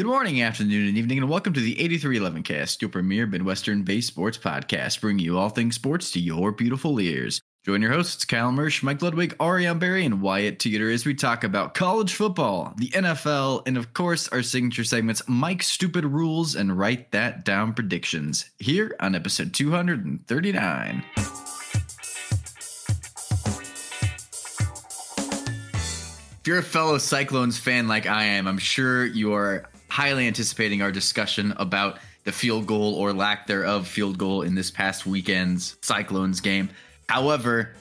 Good morning, afternoon, and evening, and welcome to the 8311 Cast, your premier Midwestern based sports podcast, bringing you all things sports to your beautiful ears. Join your hosts, Kyle Mersch, Mike Ludwig, Ariane Barry, and Wyatt Teeter as we talk about college football, the NFL, and of course, our signature segments, Mike's Stoopid Rulz and Write That Down Predictions, here on episode 239. If you're a fellow Cyclones fan like I am, I'm sure you are highly anticipating our discussion about the field goal or lack thereof field goal in this past weekend's Cyclones game. However,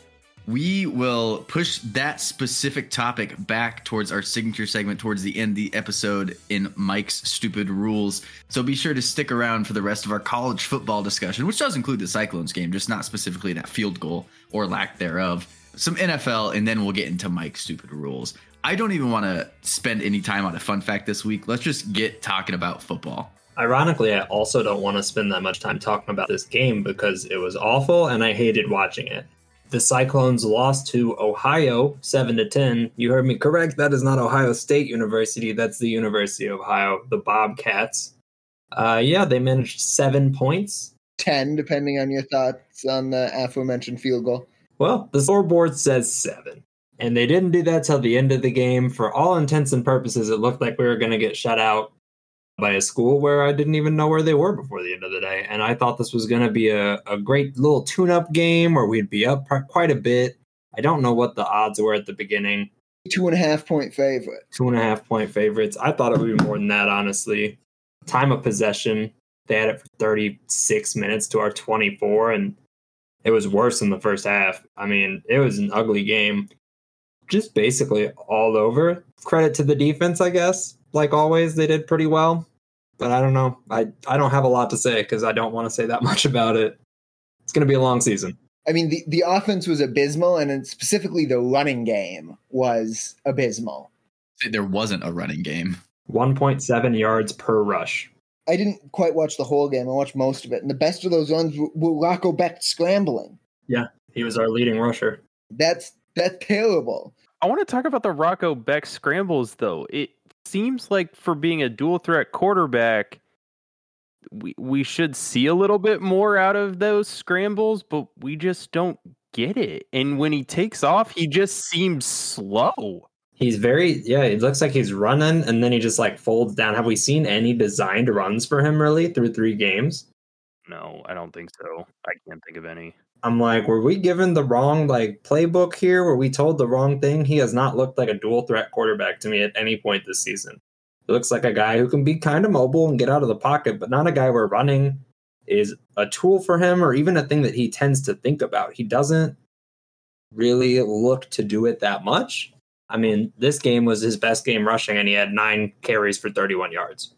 we will push that specific topic back towards our signature segment towards the end of the episode in Mike's Stoopid Rulz. So be sure to stick around for the rest of our college football discussion, which does include the Cyclones game, just not specifically that field goal or lack thereof. Some NFL, and then we'll get into Mike's Stoopid Rulz. I don't even want to spend any time on a fun fact this week. Let's just get talking about football. Ironically, I also don't want to spend that much time talking about this game because it was awful and I hated watching it. The Cyclones lost to Ohio 7 to 10. You heard me correct. That is not Ohio State University. That's the University of Ohio, the Bobcats. Uh, yeah, they managed seven points. 10, depending on your thoughts on the aforementioned field goal. Well, the scoreboard says seven. And they didn't do that till the end of the game. For all intents and purposes, it looked like we were going to get shut out by a school where I didn't even know where they were before the end of the day. And I thought this was going to be a, a great little tune up game where we'd be up quite a bit. I don't know what the odds were at the beginning. Two and a half point favorite. Two and a half point favorites. I thought it would be more than that, honestly. Time of possession, they had it for 36 minutes to our 24, and it was worse in the first half. I mean, it was an ugly game. Just basically all over. Credit to the defense, I guess. Like always, they did pretty well but I don't know. I, I don't have a lot to say because I don't want to say that much about it. It's going to be a long season. I mean, the, the offense was abysmal, and specifically the running game was abysmal. There wasn't a running game. 1.7 yards per rush. I didn't quite watch the whole game. I watched most of it. And the best of those runs were, were Rocco Becht scrambling. Yeah, he was our leading rusher. That's that's terrible. I want to talk about the Rocco Becht scrambles, though. It seems like for being a dual threat quarterback, we we should see a little bit more out of those scrambles, but we just don't get it. And when he takes off, he just seems slow. He's very yeah, it looks like he's running and then he just like folds down. Have we seen any designed runs for him really through three games? No, I don't think so. I can't think of any. I'm like, were we given the wrong like playbook here? Were we told the wrong thing? He has not looked like a dual threat quarterback to me at any point this season. He looks like a guy who can be kind of mobile and get out of the pocket, but not a guy where running is a tool for him or even a thing that he tends to think about. He doesn't really look to do it that much. I mean, this game was his best game rushing, and he had nine carries for 31 yards.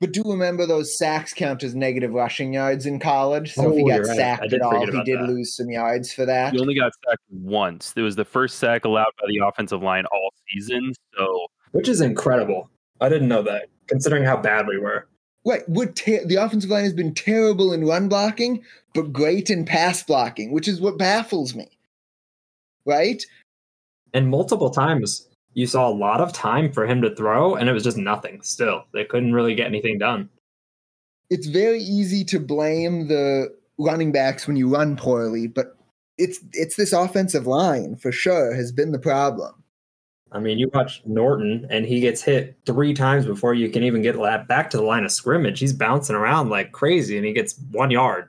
But do remember those sacks count as negative rushing yards in college. So oh, if he oh, got sacked right. at all, he did that. lose some yards for that. He only got sacked once. It was the first sack allowed by the offensive line all season. So, which is incredible. I didn't know that, considering how bad we were. Right, ter- the offensive line has been terrible in run blocking, but great in pass blocking, which is what baffles me. Right, and multiple times you saw a lot of time for him to throw, and it was just nothing. Still, they couldn't really get anything done. It's very easy to blame the running backs when you run poorly, but it's it's this offensive line for sure has been the problem. I mean, you watch Norton, and he gets hit three times before you can even get back to the line of scrimmage. He's bouncing around like crazy, and he gets one yard.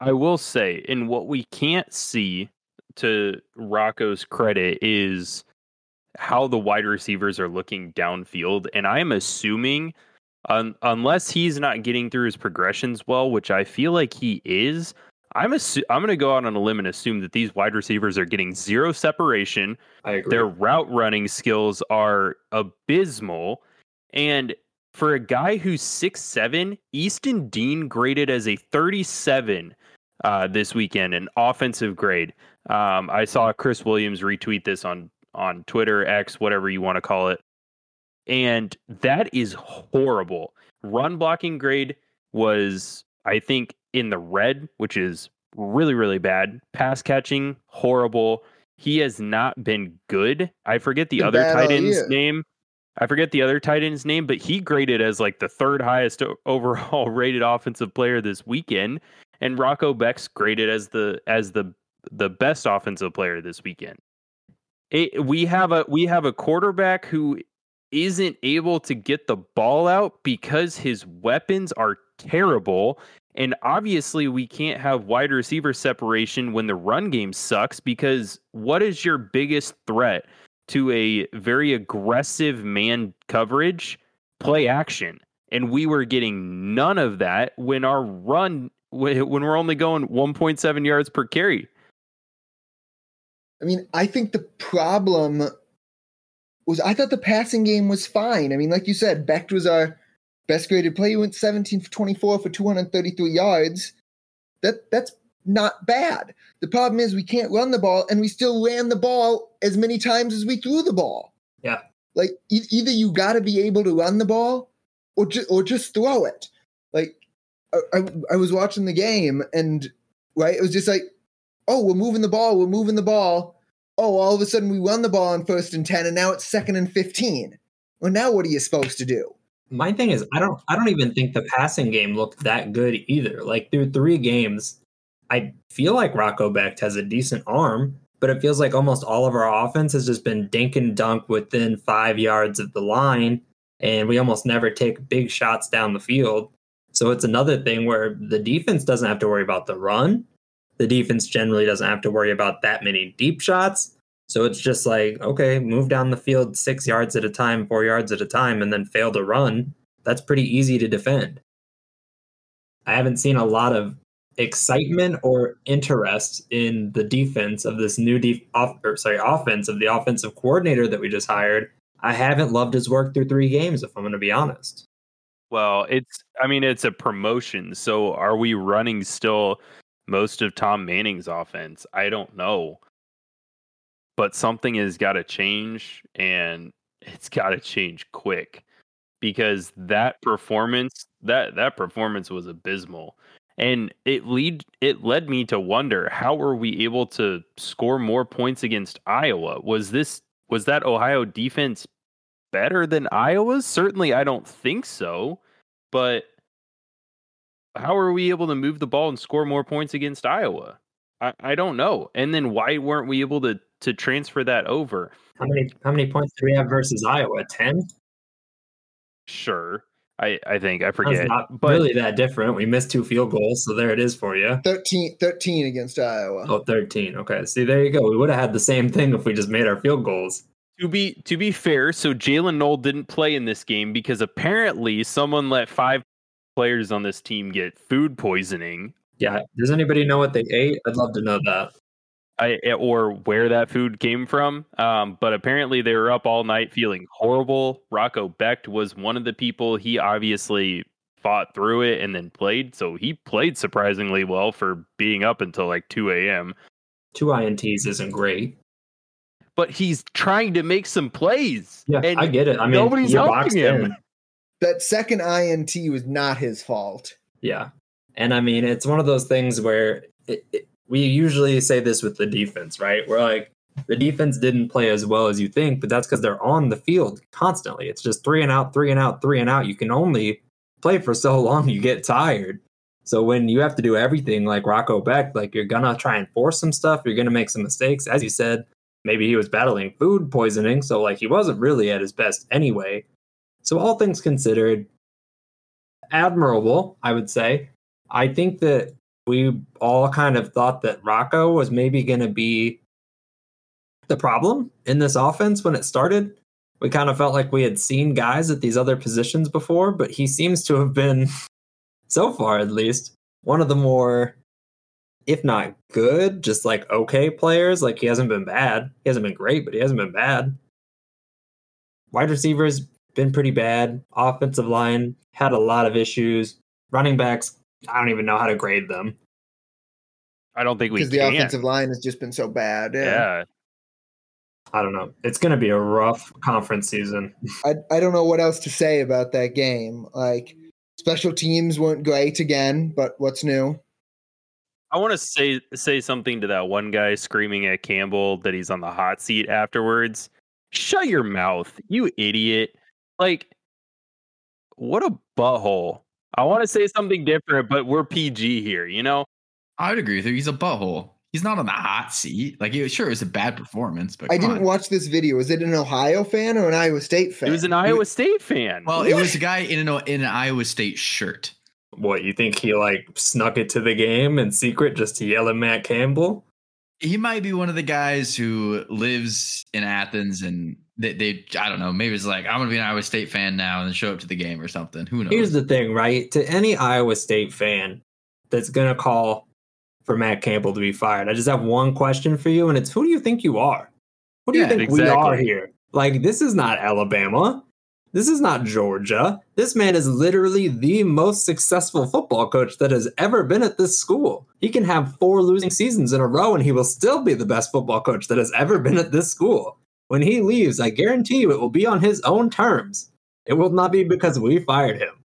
I will say, in what we can't see, to Rocco's credit, is how the wide receivers are looking downfield. And I'm assuming, um, unless he's not getting through his progressions well, which I feel like he is, I'm assu- I'm going to go out on a limb and assume that these wide receivers are getting zero separation. Their route running skills are abysmal. And for a guy who's six seven, Easton Dean graded as a 37 uh, this weekend, an offensive grade. Um, I saw Chris Williams retweet this on on Twitter, X, whatever you want to call it. And that is horrible. Run blocking grade was, I think, in the red, which is really, really bad. Pass catching, horrible. He has not been good. I forget the, the other tight end's name. I forget the other tight end's name, but he graded as like the third highest overall rated offensive player this weekend, and Rocco Becht's graded as the as the the best offensive player this weekend. It, we have a we have a quarterback who isn't able to get the ball out because his weapons are terrible. And obviously, we can't have wide receiver separation when the run game sucks because what is your biggest threat to a very aggressive man coverage? Play action. And we were getting none of that when our run, when we're only going 1.7 yards per carry. I mean, I think the problem was I thought the passing game was fine. I mean, like you said, Becht was our best graded player. He went 17 for 24 for 233 yards. That that's not bad. The problem is we can't run the ball, and we still ran the ball as many times as we threw the ball. Yeah. Like e- either you got to be able to run the ball, or ju- or just throw it. Like I, I, I was watching the game, and right, it was just like, oh, we're moving the ball, we're moving the ball. Oh, all of a sudden we won the ball on first and ten, and now it's second and fifteen. Well, now what are you supposed to do? My thing is, I don't, I don't even think the passing game looked that good either. Like through three games, I feel like Rocco Becht has a decent arm, but it feels like almost all of our offense has just been dink and dunk within five yards of the line, and we almost never take big shots down the field. So it's another thing where the defense doesn't have to worry about the run. The defense generally doesn't have to worry about that many deep shots. So it's just like, okay, move down the field six yards at a time, four yards at a time, and then fail to run. That's pretty easy to defend. I haven't seen a lot of excitement or interest in the defense of this new def- off, or sorry offense of the offensive coordinator that we just hired. I haven't loved his work through three games, if I'm going to be honest. Well, it's I mean it's a promotion. So are we running still most of Tom Manning's offense? I don't know. But something has got to change and it's got to change quick because that performance that that performance was abysmal. And it lead it led me to wonder how were we able to score more points against Iowa? Was this was that Ohio defense better than Iowa's? Certainly, I don't think so. But how are we able to move the ball and score more points against Iowa? I, I don't know. And then why weren't we able to to transfer that over? How many how many points do we have versus Iowa? Ten? Sure. I, I think I That's forget. not But really that different. We missed two field goals, so there it is for you. 13, 13 against Iowa. Oh, 13. Okay. See, there you go. We would have had the same thing if we just made our field goals. to be to be fair, so Jaylin Noel didn't play in this game because apparently someone let five players on this team get food poisoning. Yeah. Does anybody know what they ate? I'd love to know that. I, eh, or where that food came from. Um, but apparently they were up all night feeling horrible. Rocco Becht was one of the people. He obviously fought through it and then played. So he played surprisingly well for being up until like 2 a.m. Two INTs isn't great. But he's trying to make some plays. Yeah, I get it. I mean, nobody's helping him. in. That second INT was not his fault. Yeah. And I mean, it's one of those things where it, it, we usually say this with the defense, right? We're like, the defense didn't play as well as you think, but that's because they're on the field constantly. It's just three and out, three and out, three and out. You can only play for so long, you get tired. So when you have to do everything like Rocco Becht, like you're gonna try and force some stuff, you're gonna make some mistakes. As you said, maybe he was battling food poisoning, so like he wasn't really at his best anyway. So all things considered, admirable, I would say. I think that we all kind of thought that Rocco was maybe going to be the problem in this offense when it started. We kind of felt like we had seen guys at these other positions before, but he seems to have been, so far at least, one of the more, if not good, just like okay players. Like he hasn't been bad. He hasn't been great, but he hasn't been bad. Wide receivers been pretty bad. Offensive line had a lot of issues. Running backs, I don't even know how to grade them. I don't think we Because the can. offensive line has just been so bad. Yeah. yeah. I don't know. It's going to be a rough conference season. I, I don't know what else to say about that game. Like, special teams weren't great again, but what's new? I want to say say something to that one guy screaming at Campbell that he's on the hot seat afterwards. Shut your mouth, you idiot. Like, what a butthole. I want to say something different, but we're PG here, you know? I would agree with you. He's a butthole. He's not on the hot seat. Like, it, was, sure, it was a bad performance, but I didn't on. watch this video. Was it an Ohio fan or an Iowa State fan? It was an Iowa State fan. Well, it was a guy in an in an Iowa State shirt. What you think he like snuck it to the game in secret just to yell at Matt Campbell? He might be one of the guys who lives in Athens and they, they I don't know, maybe it's like I'm gonna be an Iowa State fan now and then show up to the game or something. Who knows? Here's the thing, right? To any Iowa State fan that's gonna call for Matt Campbell to be fired, I just have one question for you, and it's who do you think you are? What do Yeah, you think we are here? Like, this is not Alabama. This is not Georgia. This man is literally the most successful football coach that has ever been at this school. He can have four losing seasons in a row and he will still be the best football coach that has ever been at this school. When he leaves, I guarantee you it will be on his own terms. It will not be because we fired him.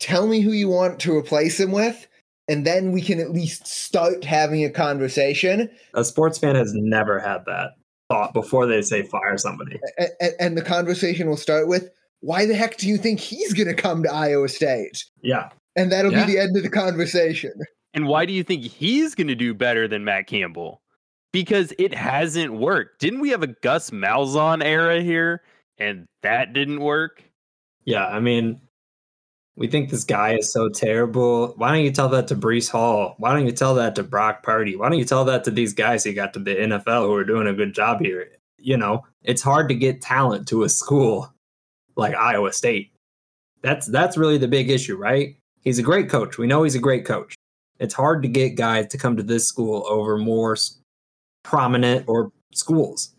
Tell me who you want to replace him with, and then we can at least start having a conversation. A sports fan has never had that thought before they say fire somebody. A- a- and the conversation will start with, "Why the heck do you think he's going to come to Iowa State?" Yeah. And that'll Yeah. be the end of the conversation. And why do you think he's going to do better than Matt Campbell? Because it hasn't worked. Didn't we have a Gus Malzahn era here and that didn't work? Yeah. I mean, we think this guy is so terrible. Why don't you tell that to Breece Hall? Why don't you tell that to Brock Purdy? Why don't you tell that to these guys who got to the NFL who are doing a good job here? You know, it's hard to get talent to a school like Iowa State. That's that's really the big issue, right? He's a great coach. We know he's a great coach. It's hard to get guys to come to this school over more prominent or schools.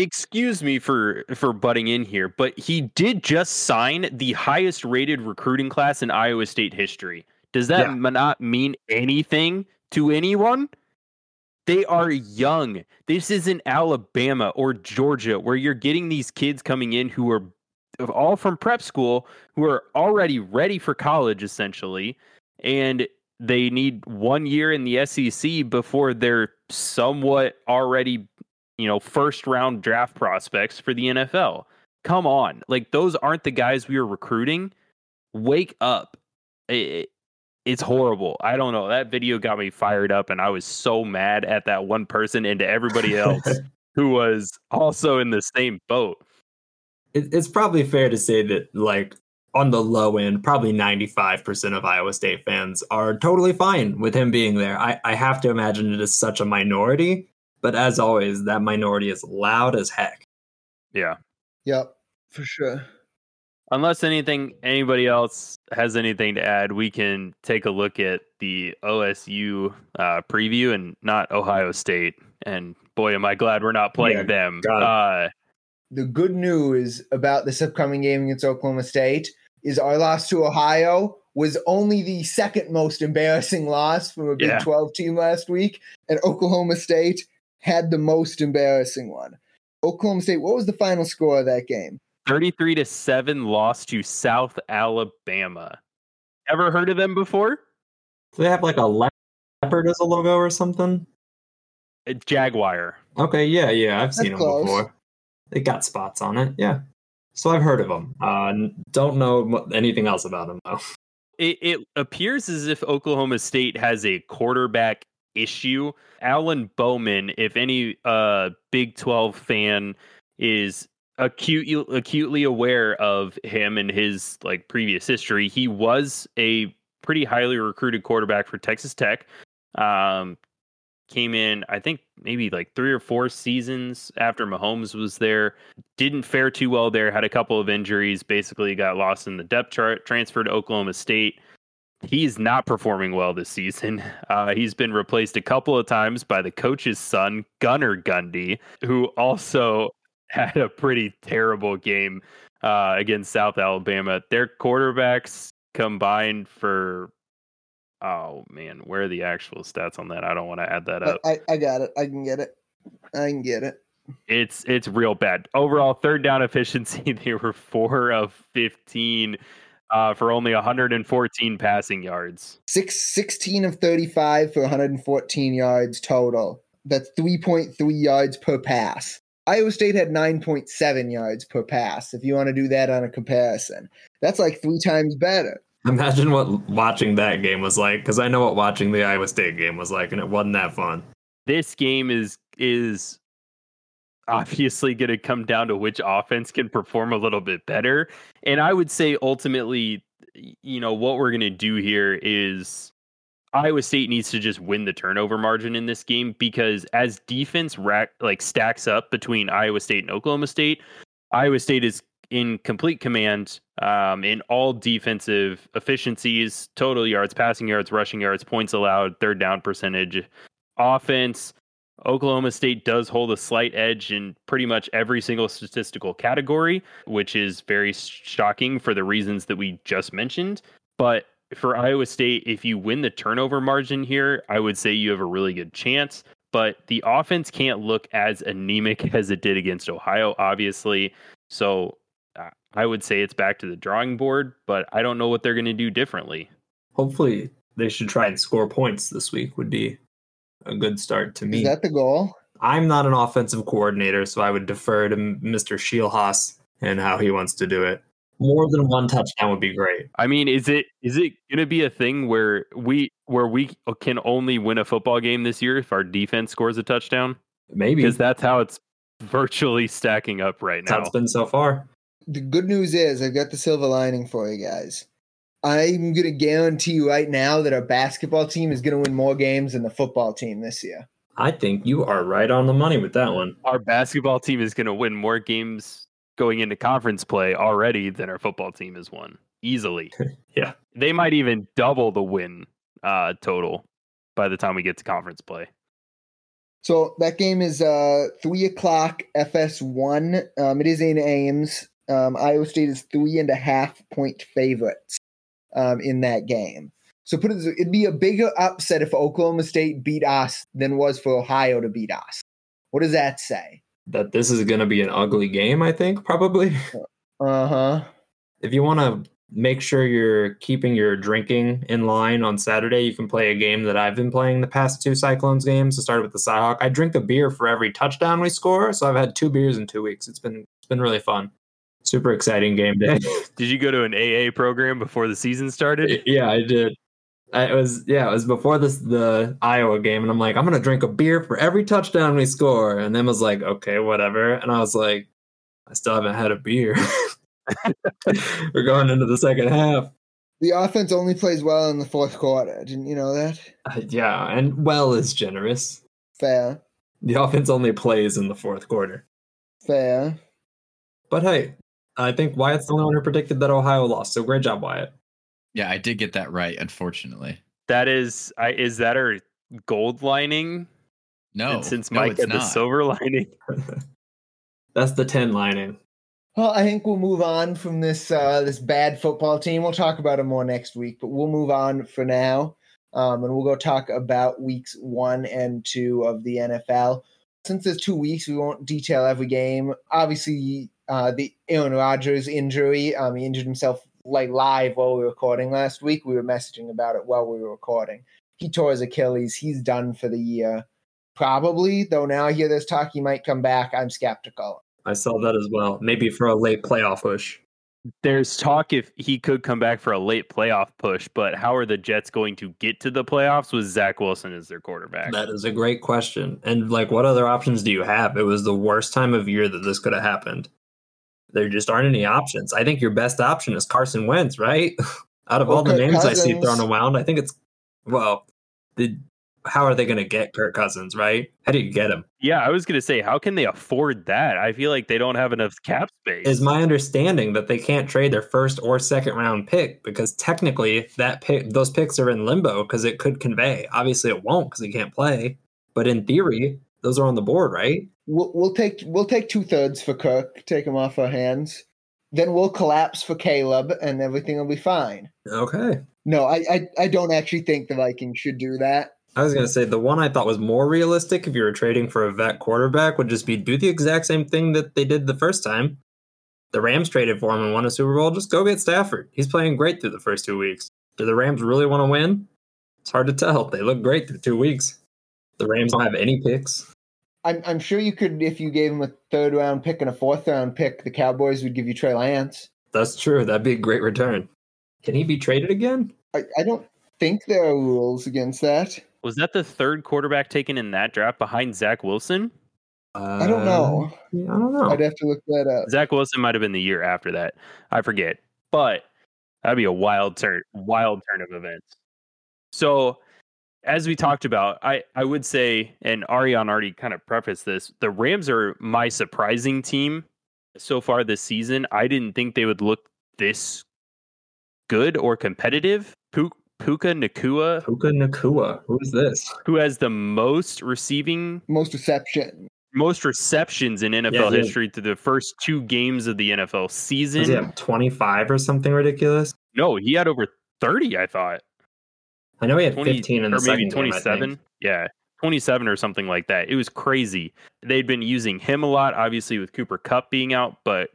Excuse me for for butting in here, but he did just sign the highest rated recruiting class in Iowa State history. Does that Yeah. not mean anything to anyone? They are young. This isn't Alabama or Georgia where you're getting these kids coming in who are all from prep school who are already ready for college essentially and they need one year in the SEC before they're somewhat already you know, first round draft prospects for the NFL. Come on. Like those aren't the guys we were recruiting. Wake up. It- it's horrible. I don't know. That video got me fired up and I was so mad at that one person and to everybody else who was also in the same boat. it, it's probably fair to say that like on the low end probably 95% of iowa state fans are totally fine with him being there I, I have to imagine it is such a minority but as always that minority is loud as heck Yeah. Yep, for sure. Unless anything anybody else has anything to add, we can take a look at the OSU uh, preview and not Ohio State. And boy, am I glad we're not playing Yeah, them. Uh, The good news about this upcoming game against Oklahoma State is our loss to Ohio was only the second most embarrassing loss from a Big Yeah. 12 team last week, and Oklahoma State had the most embarrassing one. Oklahoma State, what was the final score of that game? 33 to 7 loss to South Alabama. Ever heard of them before? do they have like a leopard as a logo or something Uh, Jaguar. okay yeah yeah i've seen them before they got spots on it yeah so i've heard of them uh, don't know anything else about them though It, it appears as if Oklahoma State has a quarterback issue. Alan Bowman, if any uh, Big 12 fan is acute, acutely aware of him and his like previous history, he was a pretty highly recruited quarterback for Texas Tech. Um, came in, I think maybe like three or four seasons after Mahomes was there. Didn't fare too well there. Had a couple of injuries. Basically, got lost in the depth chart. Transferred to Oklahoma State. He's not performing well this season. Uh, he's been replaced a couple of times by the coach's son, Gunnar Gundy, who also had a pretty terrible game uh, against South Alabama. Their quarterbacks combined for oh man, where are the actual stats on that? I don't want to add that up. I, I got it. I can get it. I can get it. It's it's real bad. Overall third down efficiency, they were four of fifteen uh, for only 114 passing yards. Six, 16 of 35 for 114 yards total. That's 3.3 yards per pass. Iowa State had 9.7 yards per pass. If you want to do that on a comparison, that's like three times better. Imagine what watching that game was like, because I know what watching the Iowa State game was like, and it wasn't that fun. This game is is obviously going to come down to which offense can perform a little bit better. And I would say ultimately, you know, what we're going to do here is Iowa State needs to just win the turnover margin in this game because as defense rack like stacks up between Iowa State and Oklahoma State, Iowa State is in complete command um, in all defensive efficiencies, total yards, passing yards, rushing yards, points allowed, third down percentage, offense. Oklahoma State does hold a slight edge in pretty much every single statistical category, which is very shocking for the reasons that we just mentioned. But for Iowa State, if you win the turnover margin here, I would say you have a really good chance. But the offense can't look as anemic as it did against Ohio, obviously. So uh, I would say it's back to the drawing board, but I don't know what they're going to do differently. Hopefully, they should try and score points this week, would be a good start to me. Is that the goal? I'm not an offensive coordinator, so I would defer to Mr. Scheelhaase and how he wants to do it. More than one touchdown would be great. I mean, is it is it going to be a thing where we where we can only win a football game this year if our defense scores a touchdown? Maybe because that's how it's virtually stacking up right now. That's been so far. The good news is I've got the silver lining for you guys. I'm going to guarantee you right now that our basketball team is going to win more games than the football team this year. I think you are right on the money with that one. Our basketball team is going to win more games going into conference play already than our football team has won easily. yeah. They might even double the win uh, total by the time we get to conference play. So that game is uh, three o'clock FS1. Um, it is in Ames. Um, Iowa State is three and a half point favorites um, in that game. So put it, it'd be a bigger upset if Oklahoma State beat us than was for Ohio to beat us. What does that say? That this is going to be an ugly game. I think probably. Uh huh. If you want to make sure you're keeping your drinking in line on Saturday, you can play a game that I've been playing the past two Cyclones games. I started with the Cyhawk. I drink a beer for every touchdown we score, so I've had two beers in two weeks. It's been it's been really fun. Super exciting game day. did you go to an AA program before the season started? Yeah, I did. I, it was yeah, it was before this the Iowa game, and I'm like, I'm gonna drink a beer for every touchdown we score, and then was like, okay, whatever, and I was like, I still haven't had a beer. We're going into the second half. The offense only plays well in the fourth quarter. Didn't you know that? Uh, yeah, and well is generous. Fair. The offense only plays in the fourth quarter. Fair. But hey, I think Wyatt's the only one who predicted that Ohio lost. So great job, Wyatt. Yeah, I did get that right. Unfortunately, that is, I is that our gold lining? No, and since no, Mike had not. the silver lining, that's the ten lining. Well, I think we'll move on from this uh, this bad football team. We'll talk about it more next week, but we'll move on for now, um, and we'll go talk about weeks one and two of the NFL. Since there's two weeks, we won't detail every game. Obviously, uh, the Aaron Rodgers injury. Um, he injured himself like live while we were recording last week. We were messaging about it while we were recording. He tore his Achilles. He's done for the year. Probably, though now I hear this talk he might come back. I'm skeptical. I saw that as well. Maybe for a late playoff push. There's talk if he could come back for a late playoff push, but how are the Jets going to get to the playoffs with Zach Wilson as their quarterback? That is a great question. And like, what other options do you have? It was the worst time of year that this could have happened. There just aren't any options. I think your best option is Carson Wentz, right? Out of well, all the names Cousins. I see thrown around, I think it's well, the how are they going to get Kirk Cousins, right? How do you get him? Yeah, I was going to say, how can they afford that? I feel like they don't have enough cap space. Is my understanding that they can't trade their first or second round pick because technically that pick, those picks are in limbo because it could convey. Obviously, it won't because he can't play. But in theory, those are on the board, right? We'll, we'll take we'll take two thirds for Kirk, take him off our hands. Then we'll collapse for Caleb, and everything will be fine. Okay. No, I, I, I don't actually think the Vikings should do that. I was going to say the one I thought was more realistic if you were trading for a vet quarterback would just be do the exact same thing that they did the first time. The Rams traded for him and won a Super Bowl. Just go get Stafford. He's playing great through the first two weeks. Do the Rams really want to win? It's hard to tell. They look great through two weeks. The Rams don't have any picks. I'm I'm sure you could if you gave him a third round pick and a fourth round pick, the Cowboys would give you Trey Lance. That's true. That'd be a great return. Can he be traded again? I, I don't think there are rules against that. Was that the third quarterback taken in that draft behind Zach Wilson? Uh, I don't know. yeah, I don't know. I'd have to look that up. Zach Wilson might have been the year after that. I forget. But that'd be a wild turn, wild turn of events. So, as we talked about, I, I would say, and Ariane already kind of prefaced this, the Rams are my surprising team so far this season. I didn't think they would look this good or competitive. Puka Nacua, Puka Nacua. Who is this? who has the most receiving Most reception. most receptions in NFL Yeah, history through the first two games of the NFL season. Does he have 25 or something ridiculous? No, he had over 30, I thought. I know he had 20 15 in the or maybe second game, 27. yeah. 27 or something like that. It was crazy. They'd been using him a lot, obviously with Cooper Kupp being out, but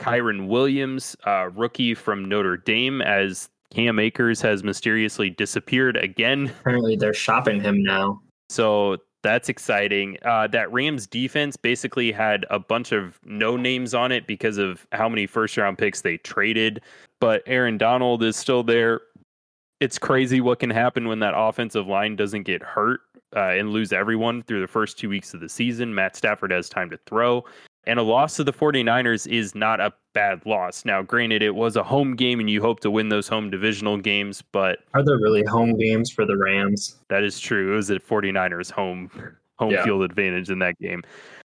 Kyren Williams, uh, rookie from Notre Dame, as Cam Akers has mysteriously disappeared again. Apparently, they're shopping him now. So that's exciting. Uh, that Rams defense basically had a bunch of no names on it because of how many first round picks they traded. But Aaron Donald is still there. It's crazy what can happen when that offensive line doesn't get hurt uh, and lose everyone through the first two weeks of the season. Matt Stafford has time to throw. And a loss to the 49ers is not a bad loss. Now, granted, it was a home game and you hope to win those home divisional games, but Are there really home games for the Rams? that is true. It was a 49ers home home Yeah. field advantage in that game.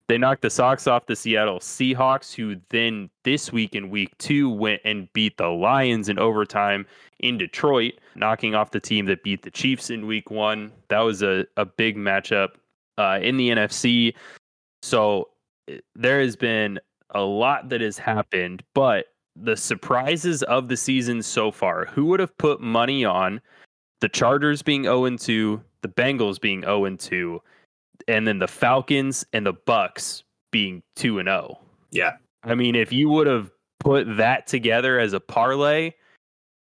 They knocked the socks off the Seattle Seahawks, who then this week in week two went and beat the Lions in overtime in Detroit, knocking off the team that beat the Chiefs in week one. That was a, a big matchup uh, in the NFC. So eh, there has been a lot that has happened, but the surprises of the season so far, who would have put money on the Chargers being 0 2, the Bengals being 0 2, and then the Falcons and the Bucs being 2 and 0. Yeah. I mean, if you would have put that together as a parlay,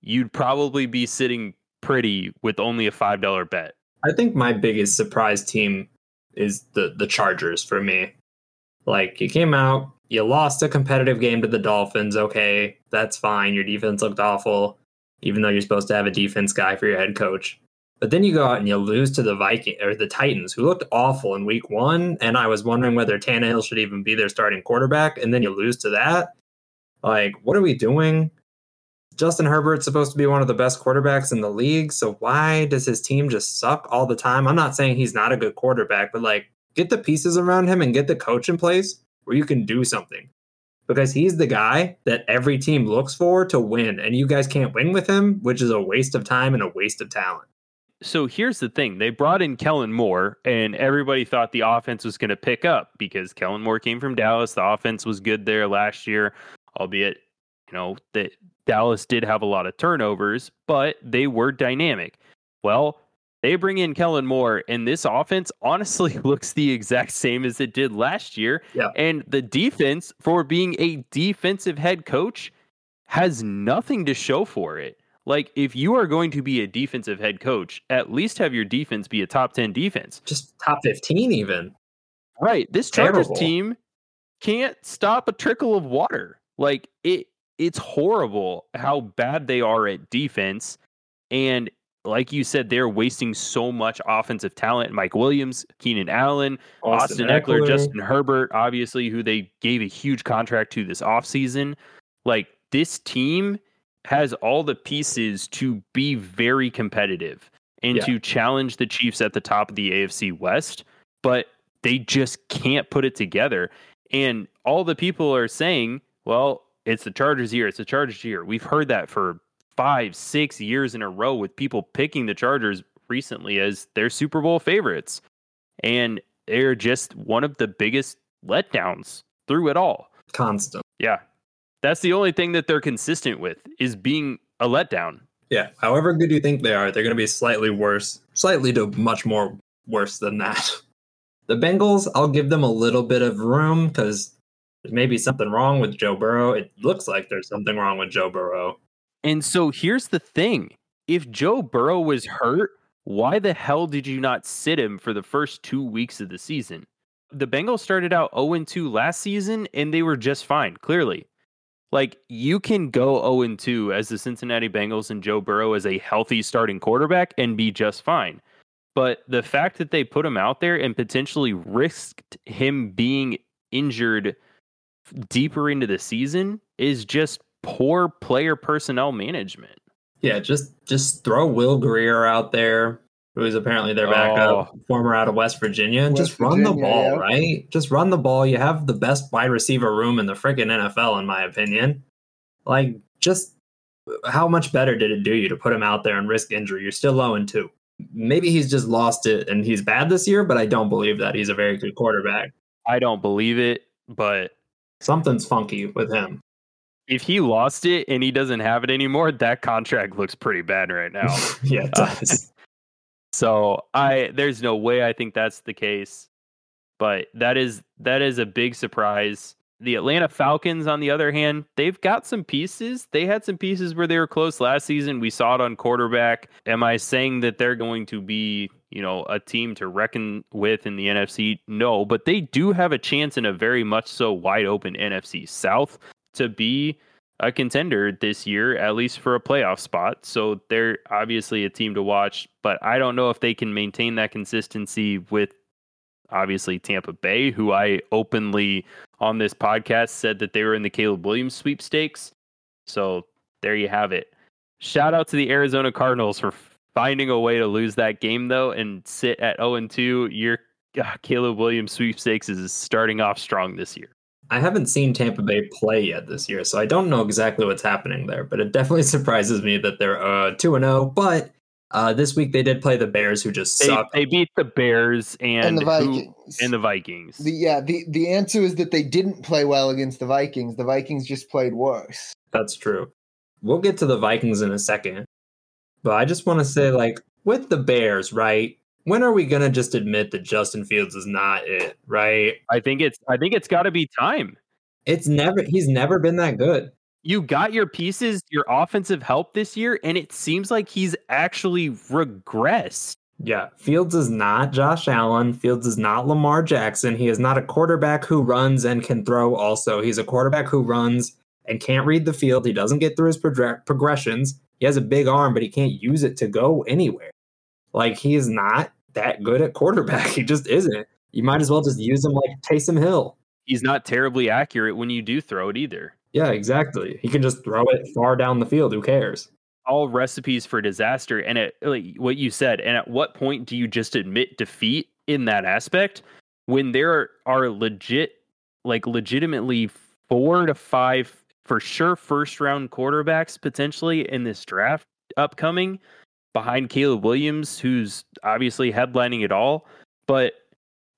you'd probably be sitting pretty with only a $5 bet. I think my biggest surprise team is the the Chargers for me. Like you came out, you lost a competitive game to the Dolphins. Okay, that's fine. Your defense looked awful, even though you're supposed to have a defense guy for your head coach. But then you go out and you lose to the Viking or the Titans, who looked awful in Week One, and I was wondering whether Tannehill should even be their starting quarterback. And then you lose to that. Like, what are we doing? Justin Herbert's supposed to be one of the best quarterbacks in the league. So why does his team just suck all the time? I'm not saying he's not a good quarterback, but like get the pieces around him and get the coach in place where you can do something. Because he's the guy that every team looks for to win. And you guys can't win with him, which is a waste of time and a waste of talent. So here's the thing they brought in Kellen Moore, and everybody thought the offense was going to pick up because Kellen Moore came from Dallas. The offense was good there last year, albeit, you know, that Dallas did have a lot of turnovers, but they were dynamic. Well, they bring in Kellen Moore, and this offense honestly looks the exact same as it did last year. Yeah. And the defense, for being a defensive head coach, has nothing to show for it. Like, if you are going to be a defensive head coach, at least have your defense be a top 10 defense. Just top 15 even. Right. This Chargers Terrible. team can't stop a trickle of water. Like it it's horrible how bad they are at defense. And like you said, they're wasting so much offensive talent. Mike Williams, Keenan Allen, Austin, Ekeler, Justin Herbert, obviously, who they gave a huge contract to this offseason. Like this team has all the pieces to be very competitive and Yeah. to challenge the Chiefs at the top of the AFC West, but they just can't put it together. And all the people are saying, well, it's the Chargers year. It's the Chargers year. We've heard that for five, six years in a row with people picking the Chargers recently as their Super Bowl favorites. And they're just one of the biggest letdowns through it all. constant. Yeah. That's the only thing that they're consistent with is being a letdown. Yeah. However good you think they are, they're going to be slightly worse, slightly to much more worse than that. The Bengals, I'll give them a little bit of room because there may be something wrong with Joe Burrow. It looks like there's something wrong with Joe Burrow. And so here's the thing if Joe Burrow was hurt, why the hell did you not sit him for the first two weeks of the season? the Bengals started out 0 2 last season and they were just fine, clearly. Like you can go 0 2 as the Cincinnati Bengals and Joe Burrow as a healthy starting quarterback and be just fine. But the fact that they put him out there and potentially risked him being injured deeper into the season is just poor player personnel management. Yeah, just just throw Will Grier out there, who is apparently their backup, Oh. former out of West Virginia, and West just run the ball, yeah. right? Just run the ball. You have the best wide receiver room in the freaking NFL, in my opinion. Like, just how much better did it do you to put him out there and risk injury? You're still low in two. Maybe he's just lost it and he's bad this year, but I don't believe that he's a very good quarterback. I don't believe it, but Something's funky with him. if he lost it and he doesn't have it anymore, that contract looks pretty bad right now. yeah, it uh, does. So I there's no way I think that's the case. But that is that is a big surprise. The Atlanta Falcons, on the other hand, they've got some pieces. They had some pieces where they were close last season. We saw it on quarterback. Am I saying that they're going to be, you know, a team to reckon with in the NFC? No, but they do have a chance in a very much so wide open NFC South to be a contender this year, at least for a playoff spot. So they're obviously a team to watch, but I don't know if they can maintain that consistency with obviously Tampa Bay, who I openly on this podcast said that they were in the Caleb Williams sweepstakes. So there you have it. Shout out to the Arizona Cardinals for finding a way to lose that game though and sit at 0 and 2. Your uh, Caleb Williams sweepstakes is starting off strong this year. I haven't seen Tampa Bay play yet this year, so I don't know exactly what's happening there. But it definitely surprises me that they're uh, two and zero. But uh, this week they did play the Bears, who just They, suck. they beat the Bears and, and the who- Vikings. and the Vikings. The, yeah, the, the answer is that they didn't play well against the Vikings. The Vikings just played worse. That's true. We'll get to the Vikings in a second, but I just want to say, like, with the Bears, right? When are we gonna just admit that Justin Fields is not it? Right? I think it's I think it's got to be time. It's never. He's never been that good. You got your mm-hmm. pieces, your offensive help this year, and it seems like he's actually regressed. Yeah, Fields is not Josh Allen. Fields is not Lamar Jackson. He is not a quarterback who runs and can throw. Also, he's a quarterback who runs and can't read the field. He doesn't get through his progr- progressions. He has a big arm, but he can't use it to go anywhere. Like he is not that good at quarterback. He just isn't. You might as well just use him like Taysom Hill. He's not terribly accurate when you do throw it either. Yeah, exactly. He can just throw it far down the field. Who cares? All recipes for disaster. And at like what you said, and at what point do you just admit defeat in that aspect when there are legit, like legitimately four to five for sure first round quarterbacks potentially in this draft upcoming behind Caleb Williams, who's obviously headlining it all, but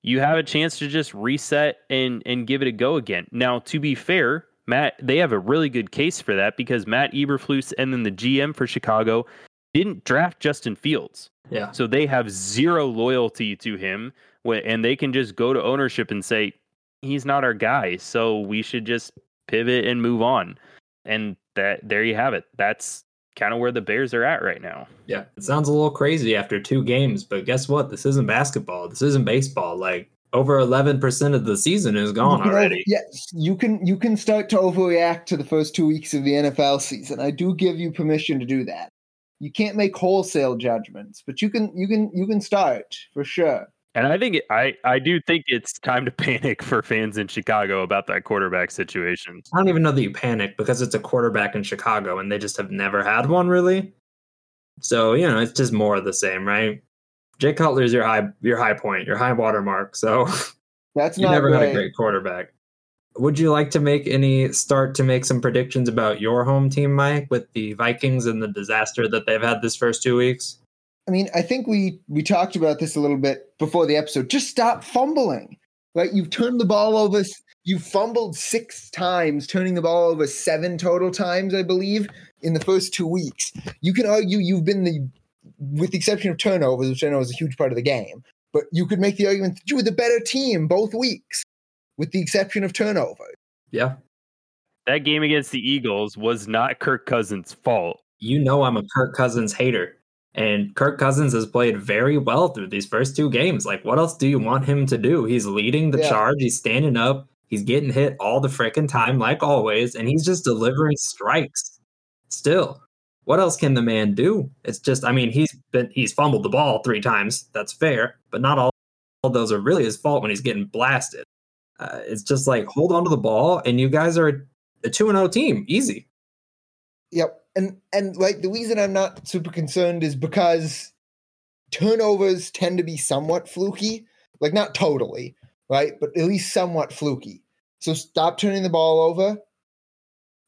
you have a chance to just reset and and give it a go again. Now, to be fair, Matt, they have a really good case for that because Matt Eberflus and then the GM for Chicago didn't draft Justin Fields. Yeah. So they have zero loyalty to him and they can just go to ownership and say he's not our guy, so we should just pivot and move on. And that there you have it. That's kind of where the Bears are at right now. Yeah, it sounds a little crazy after two games, but guess what? This isn't basketball. This isn't baseball. Like over eleven percent of the season is gone You can already. over- yes, you can you can start to overreact to the first two weeks of the NFL season. I do give you permission to do that. You can't make wholesale judgments, but you can you can you can start for sure. And I think it, I I do think it's time to panic for fans in Chicago about that quarterback situation. I don't even know that you panic because it's a quarterback in Chicago and they just have never had one really. So you know, it's just more of the same, right? Jay Cutler's your high your high point, your high watermark. So That's you not never great. had a great quarterback. Would you like to make any start to make some predictions about your home team, Mike, with the Vikings and the disaster that they've had this first two weeks? I mean, I think we we talked about this a little bit before the episode. Just stop fumbling. Right? You've turned the ball over. You fumbled six times, turning the ball over seven total times, I believe, in the first two weeks. You can argue you've been the, with the exception of turnovers, which I know is a huge part of the game, but you could make the argument that you were the better team both weeks, with the exception of turnover. Yeah. That game against the Eagles was not Kirk Cousins' fault. You know I'm a Kirk Cousins hater. And Kirk Cousins has played very well through these first two games. Like, what else do you want him to do? He's leading the Yeah. charge. He's standing up. He's getting hit all the frickin' time, like always, and he's just delivering strikes. Still, what else can the man do? It's just, I mean, he's been he's fumbled the ball three times. That's fair, but not all, all those are really his fault when he's getting blasted. Uh, it's just like hold on to the ball, and you guys are a two and zero team, easy. Yep. And and like the reason I'm not super concerned is because turnovers tend to be somewhat fluky. Like not totally, right? But at least somewhat fluky. So stop turning the ball over.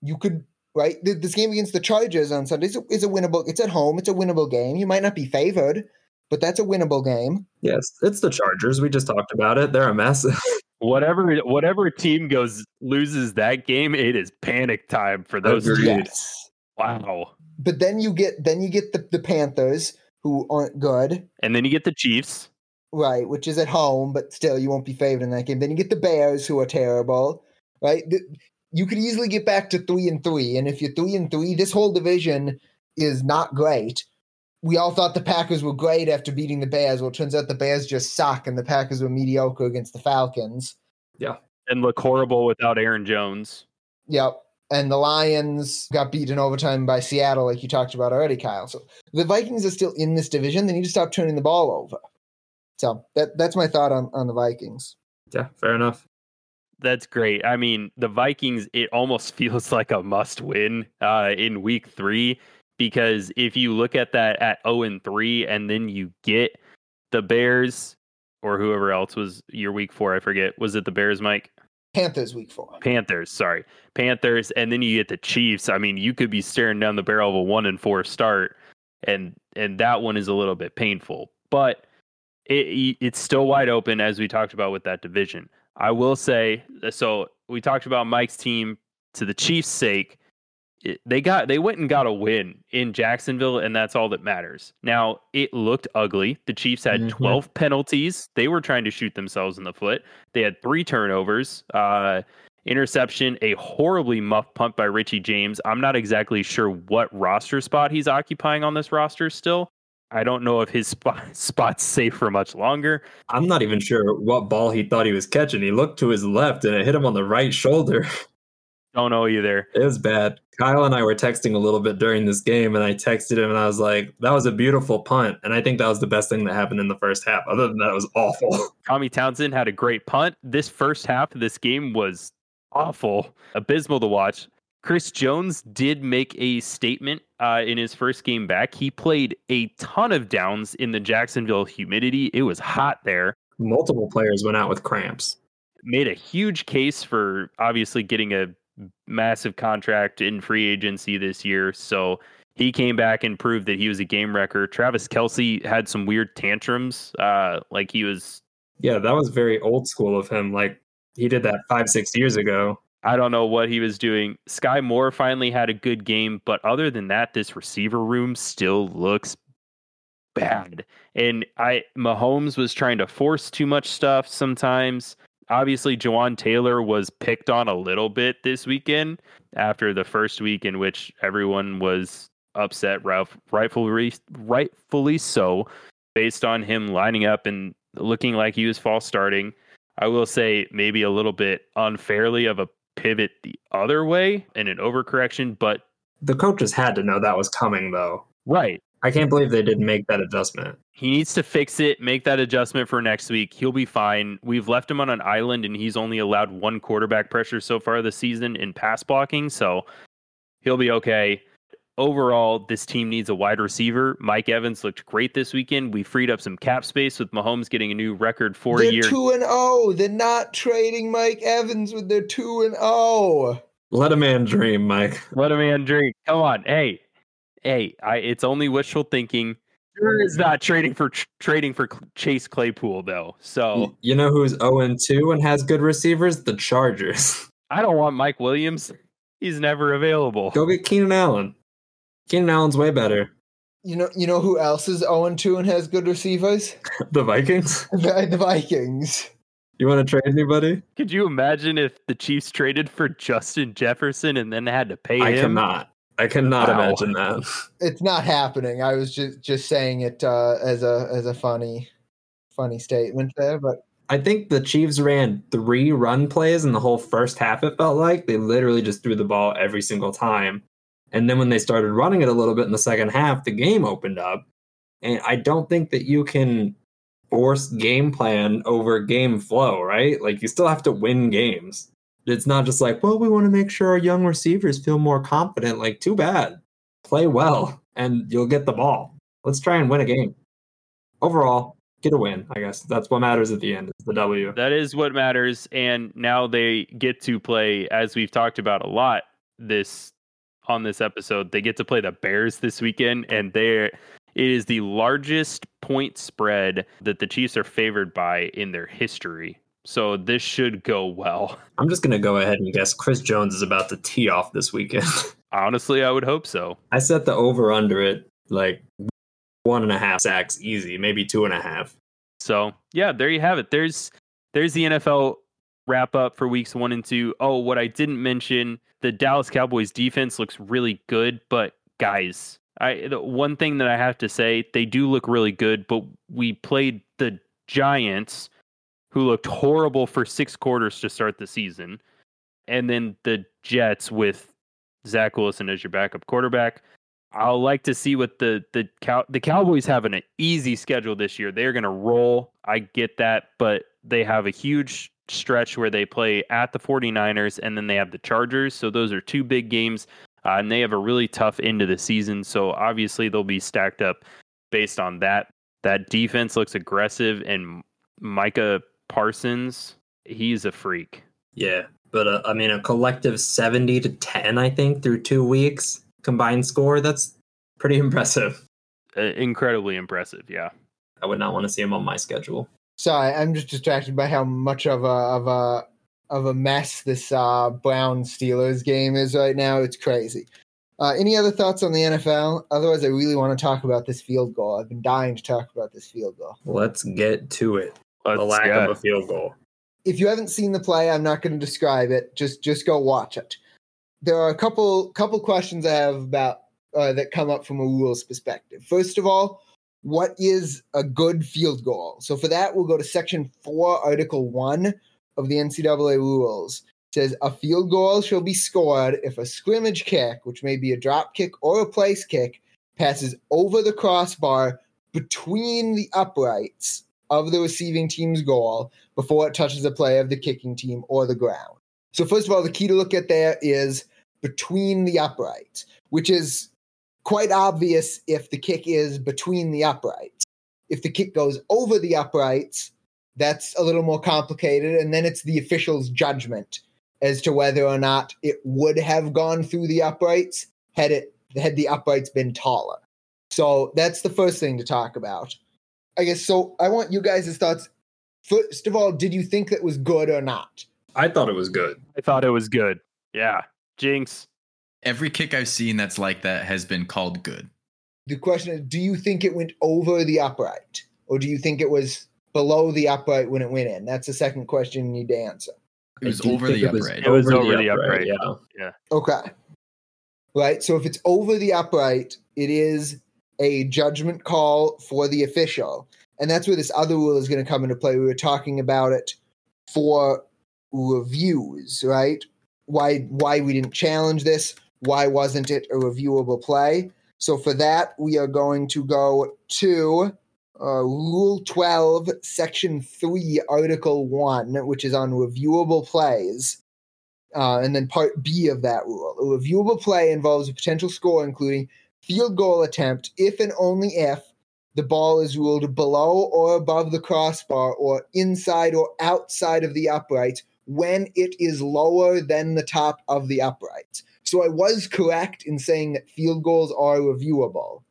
You could right. This game against the Chargers on Sunday is a, is a winnable. It's at home. It's a winnable game. You might not be favored, but that's a winnable game. Yes, it's the Chargers. We just talked about it. They're a mess. Whatever whatever team goes loses that game, it is panic time for those Agreed. two. Yes. Wow. But then you get then you get the, the Panthers who aren't good. And then you get the Chiefs. Right, which is at home, but still you won't be favored in that game. Then you get the Bears, who are terrible. Right, Th- you could easily get back to three and three, and if you're three and three, this whole division is not great. We all thought the Packers were great after beating the Bears. Well, it turns out the Bears just suck, and the Packers were mediocre against the Falcons. Yeah, and look horrible without Aaron Jones. Yep. And the Lions got beat in overtime by Seattle, like you talked about already, Kyle. So the Vikings are still in this division. They need to stop turning the ball over. So that that's my thought on, on the Vikings. yeah, fair enough. That's great. I mean, the Vikings, it almost feels like a must win uh, in week three because if you look at that at 0 and 3 and then you get the Bears or whoever else was your week four, I forget. Was it the Bears, Mike? Panthers week four. Panthers, sorry. Panthers, and then you get the Chiefs. I mean, you could be staring down the barrel of a one and four start, and and that one is a little bit painful. But it, it's still wide open as we talked about with that division. I will say so. We talked about Mike's team to the Chiefs' sake. It, they got they went and got a win in Jacksonville, and that's all that matters. Now it looked ugly. The Chiefs had Mhm. twelve penalties. They were trying to shoot themselves in the foot. They had three turnovers, uh, interception, a horribly muff punt by Richie James. I'm not exactly sure what roster spot he's occupying on this roster still. I don't know if his spot spot's safe for much longer. I'm not even sure what ball he thought he was catching. He looked to his left and it hit him on the right shoulder. Don't know either. It was bad. Kyle and I were texting a little bit during this game, and I texted him and I was like, that was a beautiful punt. And I think that was the best thing that happened in the first half. Other than that, it was awful. Tommy Townsend had a great punt. This first half of this game was awful, abysmal to watch. Chris Jones did make a statement uh, in his first game back. He played a ton of downs in the Jacksonville humidity. It was hot there. Multiple players went out with cramps. Made a huge case for obviously getting a massive contract in free agency this year. So he came back and proved that he was a game wrecker. Travis Kelce had some weird tantrums, uh, like he was Yeah, that was very old school of him. Like he did that five, six years ago. I don't know what he was doing. Skyy Moore finally had a good game, but other than that, this receiver room still looks bad. And I Mahomes was trying to force too much stuff sometimes. Obviously, Jawaan Taylor was picked on a little bit this weekend after the first week in which everyone was upset, Ralph, rightfully, rightfully so, based on him lining up and looking like he was false starting. I will say maybe a little bit unfairly of a pivot the other way and an overcorrection, but The coaches had to know that was coming, though. right. I can't believe they didn't make that adjustment. He needs to fix it, make that adjustment for next week. He'll be fine. We've left him on an island and he's only allowed one quarterback pressure so far this season in pass blocking, so he'll be okay. Overall, this team needs a wide receiver. Mike Evans looked great this weekend. We freed up some cap space with Mahomes getting a new record four They're year. two and zero. They're not trading Mike Evans with their two and oh. zero. Let a man dream, Mike. Let a man dream. Come on, hey, hey! I it's only wishful thinking. Sure is not trading for tr- trading for Chase Claypool though. So You know who's 0 2 and has good receivers? The Chargers. I don't want Mike Williams. He's never available. Go get Keenan Allen. Keenan Allen's way better. You know, you know who else is zero and two and has good receivers? The Vikings? The, the Vikings. You want to trade anybody? Could you imagine if the Chiefs traded for Justin Jefferson and then had to pay I him? cannot. I cannot Wow. imagine that. It's not happening. I was just just saying it uh, as a as a funny funny statement there, but I think the Chiefs ran three run plays in the whole first half, it felt like. They literally just threw the ball every single time. And then when they started running it a little bit in the second half, the game opened up. And I don't think that you can force game plan over game flow, right? Like you still have to win games. It's not just like, well, we want to make sure our young receivers feel more confident. Like, too bad. Play well and you'll get the ball. Let's try and win a game. Overall, get a win, I guess. That's what matters at the end. It's the W. That is what matters. And now they get to play, as we've talked about a lot this on this episode, they get to play the Bears this weekend, and they it is the largest point spread that the Chiefs are favored by in their history. So this should go well. I'm just gonna go ahead and guess Chris Jones is about to tee off this weekend. Honestly, I would hope so. I set the over under it like one and a half sacks easy, maybe two and a half. So yeah, there you have it. There's there's the NFL wrap up for weeks one and two. Oh, what I didn't mention, the Dallas Cowboys defense looks really good, but guys, I the one thing that I have to say, they do look really good, but we played the Giants, who looked horrible for six quarters to start the season, and then the Jets with Zach Wilson as your backup quarterback. I'll like to see what the the cow the Cowboys have an easy schedule this year. They're going to roll. I get that, but they have a huge stretch where they play at the 49ers and then they have the Chargers. So those are two big games. Uh, and they have a really tough end of the season. So obviously they'll be stacked up based on that. That defense looks aggressive and Micah Parsons, he's a freak. Yeah, but uh, I mean, a collective 70 to 10, I think, through two weeks combined score. That's pretty impressive. Uh, incredibly impressive, yeah. I would not want to see him on my schedule. Sorry, I'm just distracted by how much of a of a of a mess this uh, Brown Steelers game is right now. It's crazy. Uh, any other thoughts on the NFL? Otherwise, I really want to talk about this field goal. I've been dying to talk about this field goal. Let's get to it. Let's the lack go. of a field goal. if you haven't seen the play, I'm not going to describe it. Just just go watch it. There are a couple couple questions I have about uh, that come up from a rules perspective. First of all, what is a good field goal? So for that, we'll go to section four, article one of the NCAA rules. It says a field goal shall be scored if a scrimmage kick, which may be a drop kick or a place kick, passes over the crossbar between the uprights of the receiving team's goal before it touches a play of the kicking team or the ground. So, first of all, the key to look at there is between the uprights, which is quite obvious if the kick is between the uprights. If the kick goes over the uprights, that's a little more complicated, and then it's the official's judgment as to whether or not it would have gone through the uprights had it had the uprights been taller. So that's the first thing to talk about. I guess so. I want you guys' thoughts. First of all, did you think that was good or not? I thought it was good. I thought it was good. Yeah. Jinx. Every kick I've seen that's like that has been called good. The question is, do you think it went over the upright, or do you think it was below the upright when it went in? That's the second question you need to answer. It was over the it was upright. It was over the upright. Yeah. Okay. Right. So if it's over the upright, it is a judgment call for the official. And that's where this other rule is going to come into play. We were talking about it for reviews, right? Why why we didn't challenge this? Why wasn't it a reviewable play? So for that, we are going to go to uh, Rule 12, Section 3, Article 1, which is on reviewable plays. Uh, and then part B of that rule. A reviewable play involves a potential score, including field goal attempt, if and only if the ball is ruled below or above the crossbar or inside or outside of the uprights when it is lower than the top of the uprights. So I was correct in saying that field goals are reviewable.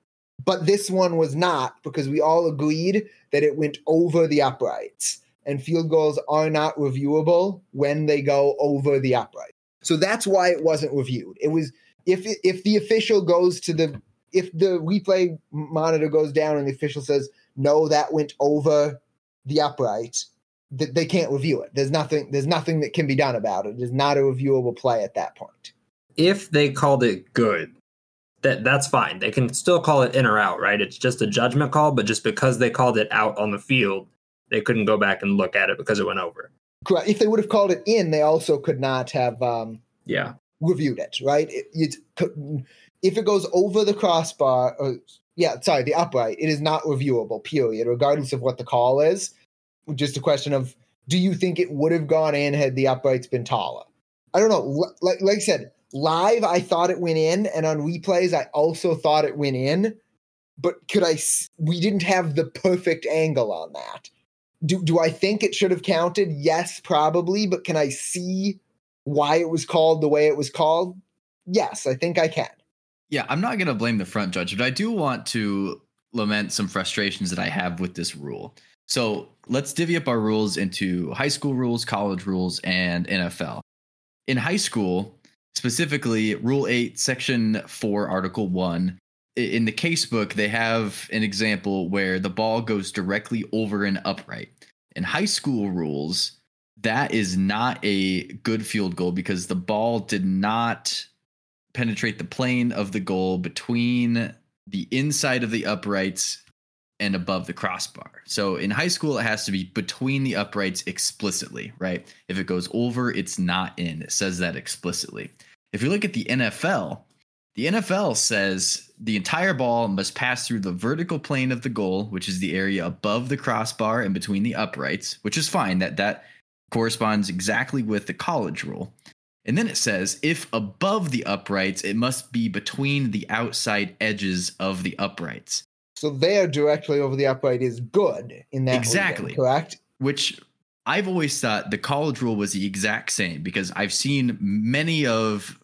But this one was not because we all agreed that it went over the uprights and field goals are not reviewable when they go over the upright. So that's why it wasn't reviewed. It was if if the official goes to the if the replay monitor goes down and the official says no that went over the upright that they can't review it. There's nothing there's nothing that can be done about it. It is not a reviewable play at that point. If they called it good, that that's fine. They can still call it in or out, right? It's just a judgment call, but just because they called it out on the field, they couldn't go back and look at it because it went over. Correct. If they would have called it in, they also could not have um, Yeah. reviewed it, right? It, it's, if it goes over the crossbar, or, yeah, sorry, the upright, it is not reviewable, period, regardless of what the call is. Just a question of do you think it would have gone in had the uprights been taller? I don't know. Like, like I said, live, I thought it went in, and on replays, I also thought it went in. But could I? We didn't have the perfect angle on that. Do do I think it should have counted? Yes, probably. But can I see why it was called the way it was called? Yes, I think I can. Yeah, I'm not going to blame the front judge, but I do want to lament some frustrations that I have with this rule. So let's divvy up our rules into high school rules, college rules, and NFL. In high school, specifically, Rule 8, Section 4, Article 1, in the casebook, they have an example where the ball goes directly over an upright. In high school rules, that is not a good field goal because the ball did not penetrate the plane of the goal between the inside of the uprights and above the crossbar. So in high school, it has to be between the uprights explicitly, right? If it goes over, it's not in. It says that explicitly. If you look at the NFL, the NFL says the entire ball must pass through the vertical plane of the goal, which is the area above the crossbar and between the uprights, which is fine. That that corresponds exactly with the college rule. And then it says if above the uprights, it must be between the outside edges of the uprights, So there, directly over the upright is good in that. Exactly. correct. which I've always thought the college rule was the exact same because I've seen many of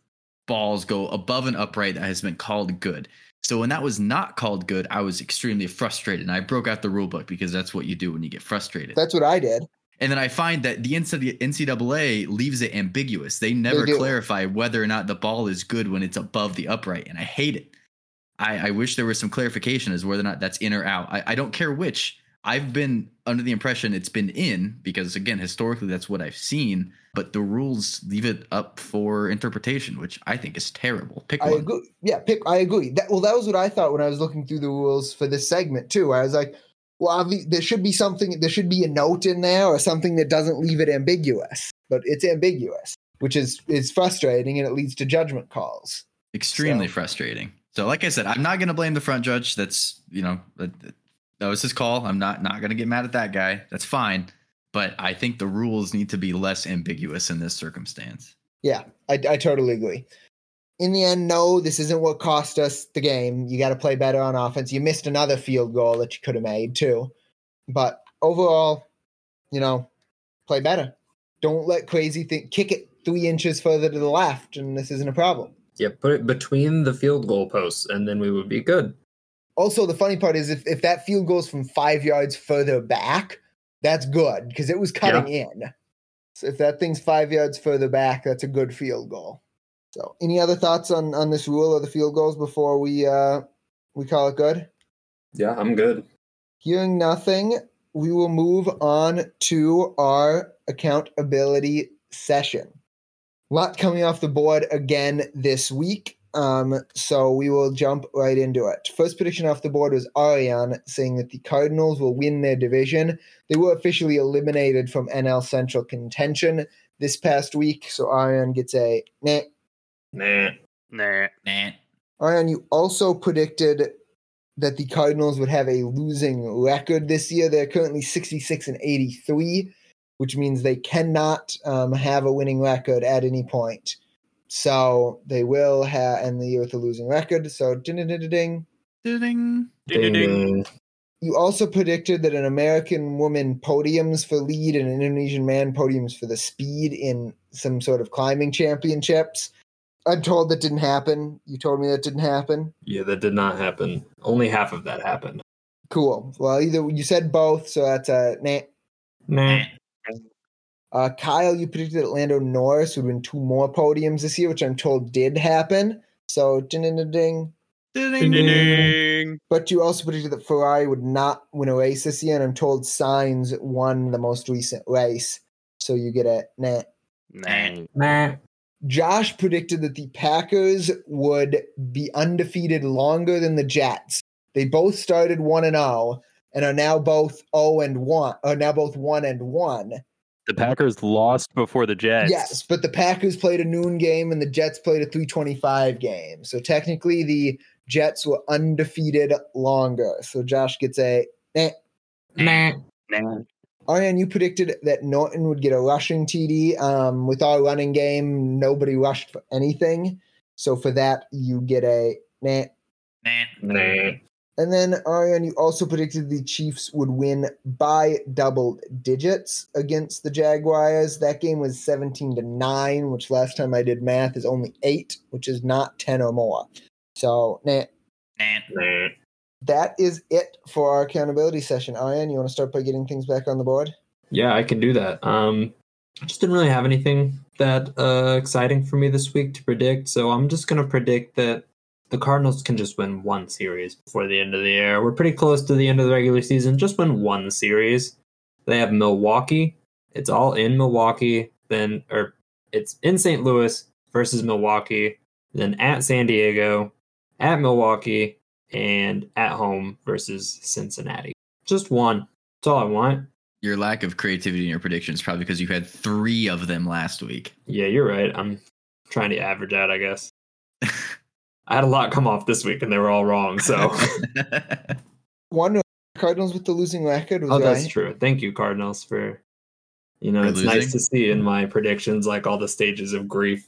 balls go above an upright that has been called good. So when that was not called good, I was extremely frustrated. And I broke out the rule book because that's what you do when you get frustrated. That's what I did. And then I find that the NCAA leaves it ambiguous. They never do. clarify whether or not the ball is good when it's above the upright. And I hate it. I, I wish there was some clarification as whether or not that's in or out. I, I don't care which. I've been under the impression it's been in because, again, historically, that's what I've seen. But the rules leave it up for interpretation, which I think is terrible. Pick I one. agree. Yeah, pick. I agree. That, well, that was what I thought when I was looking through the rules for this segment too. I was like, well, there should be something. There should be a note in there or something that doesn't leave it ambiguous. But it's ambiguous, which is is frustrating, and it leads to judgment calls. Extremely So- frustrating. So, like I said, I'm not going to blame the front judge. That's you know that, that was his call. I'm not not going to get mad at that guy. That's fine. But I think the rules need to be less ambiguous in this circumstance. Yeah, I, I totally agree. In the end, no, this isn't what cost us the game. You got to play better on offense. You missed another field goal that you could have made too. But overall, you know, play better. Don't let crazy think kick it three inches further to the left, and this isn't a problem. Yeah, put it between the field goal posts and then we would be good. Also, the funny part is if, if that field goes from five yards further back, that's good because it was cutting in. So if that thing's five yards further back, that's a good field goal. So, any other thoughts on on this rule or the field goals before we uh we call it good? Yeah, I'm good. Hearing nothing, we will move on to our accountability session. A lot coming off the board again this week. Um, so we will jump right into it. First prediction off the board was Ariane saying that the Cardinals will win their division. They were officially eliminated from NL Central contention this past week. So Ariane gets a nah. Nah. Nah. Nah. Ariane, you also predicted that the Cardinals would have a losing record this year. They're currently 66 and 83, which means they cannot um, have a winning record at any point. So they will have end the year with a losing record. So ding ding ding ding. Ding. Ding, ding, ding. You also predicted that an American woman podiums for lead and an Indonesian man podiums for the speed in some sort of climbing championships. I'm told that didn't happen. You told me that didn't happen. Yeah, that did not happen. Only half of that happened. Cool. Well, either you said both, so that's a nah. Nah. Uh, Kyle, you predicted that Lando Norris would win two more podiums this year, which I'm told did happen. So ding ding ding ding. Ding. But you also predicted that Ferrari would not win a race this year, and I'm told Sainz won the most recent race. So you get a nah. Nah. Nah. Josh predicted that the Packers would be undefeated longer than the Jets. They both started 1 and 0 and are now both 0 and 1 are now both 1 and 1. The Packers lost before the Jets. Yes, but the Packers played a noon game and the Jets played a 325 game. So technically the Jets were undefeated longer. So Josh gets a eh. Nah. Nah. Ariane, you predicted that Norton would get a rushing TD. Um, with our running game, nobody rushed for anything. So for that, you get a nah. Nah. Nah. And then Ariane, you also predicted the Chiefs would win by double digits against the Jaguars. That game was 17 to 9, which last time I did math is only 8, which is not 10 or more. So, nah. Nah. Nah. That is it for our accountability session. Ariane, you want to start by getting things back on the board? Yeah, I can do that. Um, I just didn't really have anything that uh, exciting for me this week to predict, so I'm just gonna predict that the Cardinals can just win one series before the end of the year. We're pretty close to the end of the regular season. Just win one series. They have Milwaukee. It's all in Milwaukee. Then, or it's in St. Louis versus Milwaukee. Then at San Diego, at Milwaukee, and at home versus Cincinnati. Just one. That's all I want. Your lack of creativity in your predictions probably because you had three of them last week. Yeah, you're right. I'm trying to average out, I guess. I had a lot come off this week and they were all wrong. So, One Cardinals with the losing record was oh, that's right. true. Thank you, Cardinals, for you know, For it's losing? nice to see in my predictions like all the stages of grief.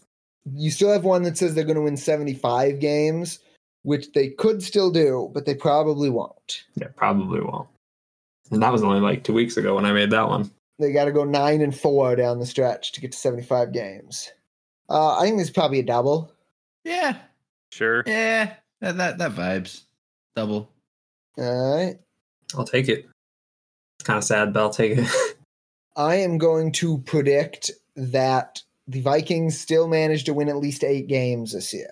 You still have one that says they're going to win 75 games, which they could still do, but they probably won't. Yeah, probably won't. And that was only like two weeks ago when I made that one. They got to go nine and four down the stretch to get to 75 games. Uh, I think this is probably a double. yeah. Sure. Yeah. That, that that vibes. Double. All right. I'll take it. It's kind of sad, but I'll take it. I am going to predict that the Vikings still manage to win at least eight games this year.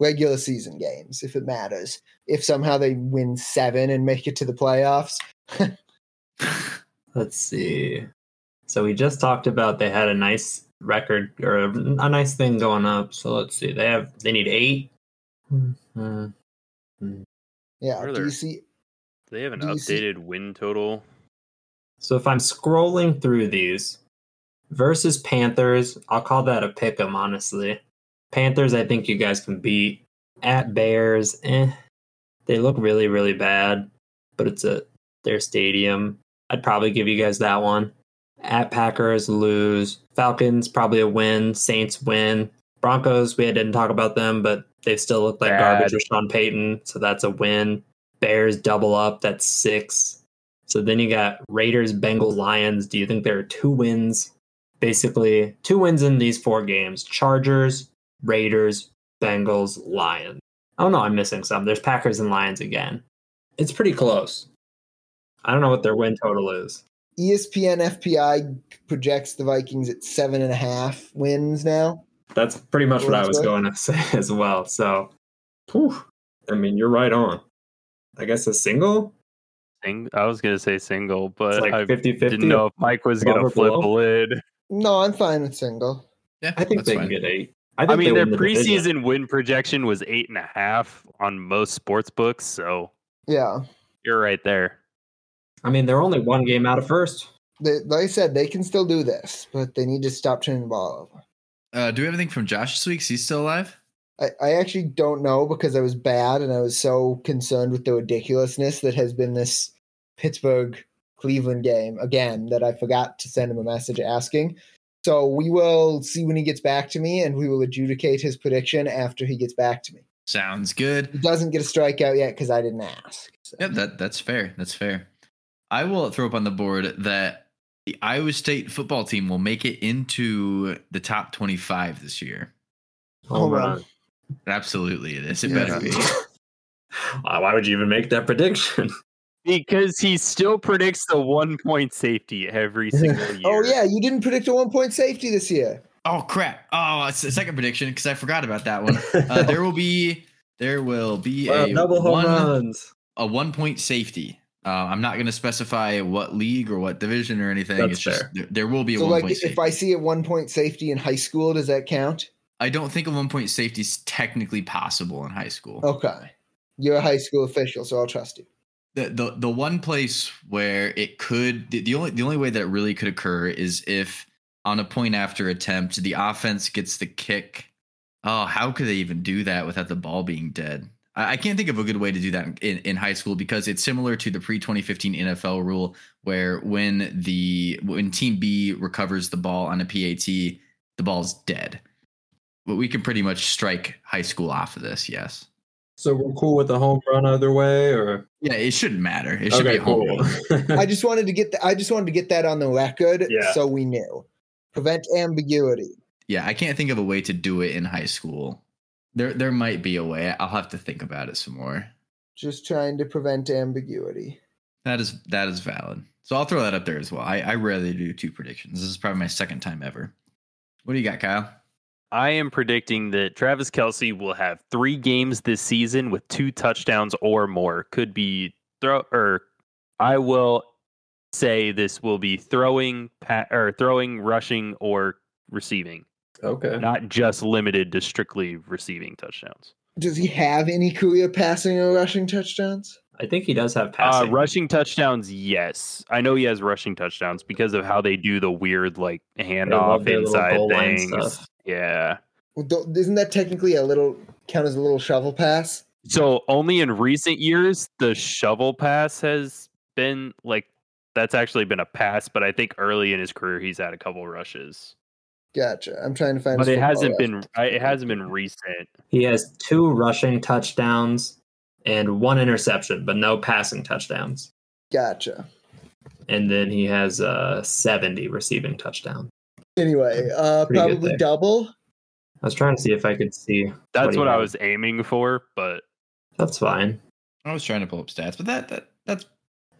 Regular season games, if it matters. If somehow they win seven and make it to the playoffs. Let's see. So we just talked about they had a nice record or a, a nice thing going up. So let's see. They have they need eight. Mhm. Yeah. Do there- you see? Do they have an Do you see- updated win total? So if I'm scrolling through these versus Panthers, I'll call that a pick 'em, honestly. Panthers, I think you guys can beat. At Bears, eh. They look really, really bad, but it's a their stadium. I'd probably give you guys that one. At Packers, lose. Falcons, probably a win. Saints win. Broncos, we didn't talk about them, but they still look like Bad. garbage with Sean Payton, so that's a win. Bears double up, that's six. So then you got Raiders, Bengals, Lions. Do you think there are two wins? Basically, two wins in these four games Chargers, Raiders, Bengals, Lions. Oh no, I'm missing some. There's Packers and Lions again. It's pretty close. I don't know what their win total is. ESPN FPI projects the Vikings at seven and a half wins now. That's pretty much what I was going to say as well. So, whew, I mean, you're right on. I guess a single? I was gonna say single, It's but like I 50 50. didn't know if Mike was gonna flip below? a lid. No, I'm fine with single. Yeah. I think they fine. can get eight. I think mean, their win the division. preseason win projection was eight and a half on most sports books, so Yeah. you're right there. I mean, they're only one game out of first. They, like I said, they can still do this, but they need to stop turning the ball over. Uh, do we have anything from Josh this week? Is he still alive? I, I actually don't know because I was bad and I was so concerned with the ridiculousness that has been this Pittsburgh Cleveland game again that I forgot to send him a message asking. So we will see when he gets back to me and we will adjudicate his prediction after he gets back to me. Sounds good. He doesn't get a strikeout yet because I didn't ask. So. Yep, that that's fair. That's fair. I will throw up on the board that the Iowa State football team will make it into the top 25 this year. Home Home run. run. Absolutely, it is. It Yeah. better be. Why would you even make that prediction? Because he still predicts the one point safety every single year. Oh yeah, you didn't predict a one point safety this year. Oh crap! Oh, it's the second prediction because I forgot about that one. Uh, there will be there will be Wow, a double home one, runs. a one point safety. Uh, I'm not going to specify what league or what division or anything. That's it's just fair. there, there will be a So one like point if safety. I see a one point safety in high school, does that count? I don't think a one point safety is technically possible in high school. Okay. You're a high school official, so I'll trust you. The, the the one place where it could the, the only the only way that it really could occur is if on a point after attempt the offense gets the kick. Oh, how could they even do that without the ball being dead? I, I can't think of a good way to do that in, in high school because it's similar to the pre 2015 NFL rule where when the when team B recovers the ball on a PAT, the ball's dead. But we can pretty much strike high school off of this, yes. So we're cool with the home run either way, or Yeah, it shouldn't matter. It should be a home run. I just wanted to get the, I just wanted to get that on the record Yeah. so we knew. Prevent ambiguity. Yeah, I can't think of a way to do it in high school. There there might be a way. I'll have to think about it some more. Just trying to prevent ambiguity. That is that is valid. So I'll throw that up there as well. I, I rarely do two predictions. This is probably my second time ever. What do you got, Kyle? I am predicting that Travis Kelce will have three games this season with two touchdowns or more. Could be throw or I will say this will be throwing, pa- or throwing, rushing, or receiving, okay. not just limited to strictly receiving touchdowns. Does he have any career passing or rushing touchdowns? I think he does have Uh, passing. rushing touchdowns, yes. I know he has rushing touchdowns because of how they do the weird like love handoff inside things. Yeah. Well, isn't that technically a little count as a little shovel pass? So only in recent years the shovel pass has been like that's actually been a pass, but I think early in his career he's had a couple rushes. Gotcha. I'm trying to find. But it hasn't been reference. It hasn't been recent. He has two rushing touchdowns and one interception, but no passing touchdowns. Gotcha. And then he has uh 70 receiving touchdowns. Anyway, uh, Pretty probably double. I was trying to see if I could see. That's he what I was aiming for, but That's fine. I was trying to pull up stats, but that that that's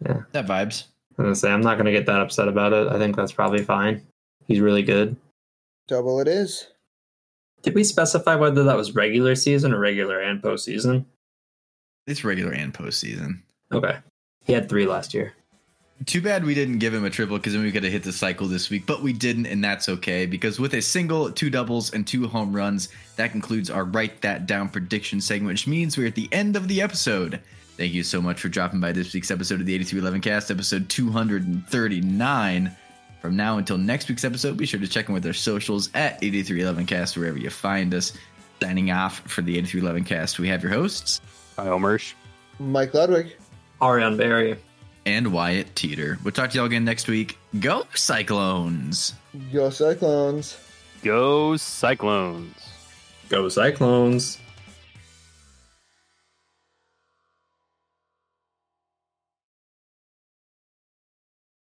Yeah. that vibes. I'm gonna say I'm not gonna get that upset about it. I think that's probably fine. He's really good. Double it is. Did we specify whether that was regular season or regular and postseason? It's regular and postseason. Okay. He had three last year. Too bad we didn't give him a triple because then we could have hit the cycle this week, but we didn't, and that's okay because with a single, two doubles, and two home runs, that concludes our Write That Down prediction segment, which means we're at the end of the episode. Thank you so much for dropping by this week's episode of the 8311 Cast, episode 239. From now until next week's episode, be sure to check in with our socials at 8311 Cast wherever you find us. Signing off for the 8311 Cast, we have your hosts Kyle Omersh. Mike Ludwig. Ariane Barry, and Wyatt Teeter. We'll talk to y'all again next week. Go Cyclones! Go Cyclones. Go Cyclones. Go Cyclones.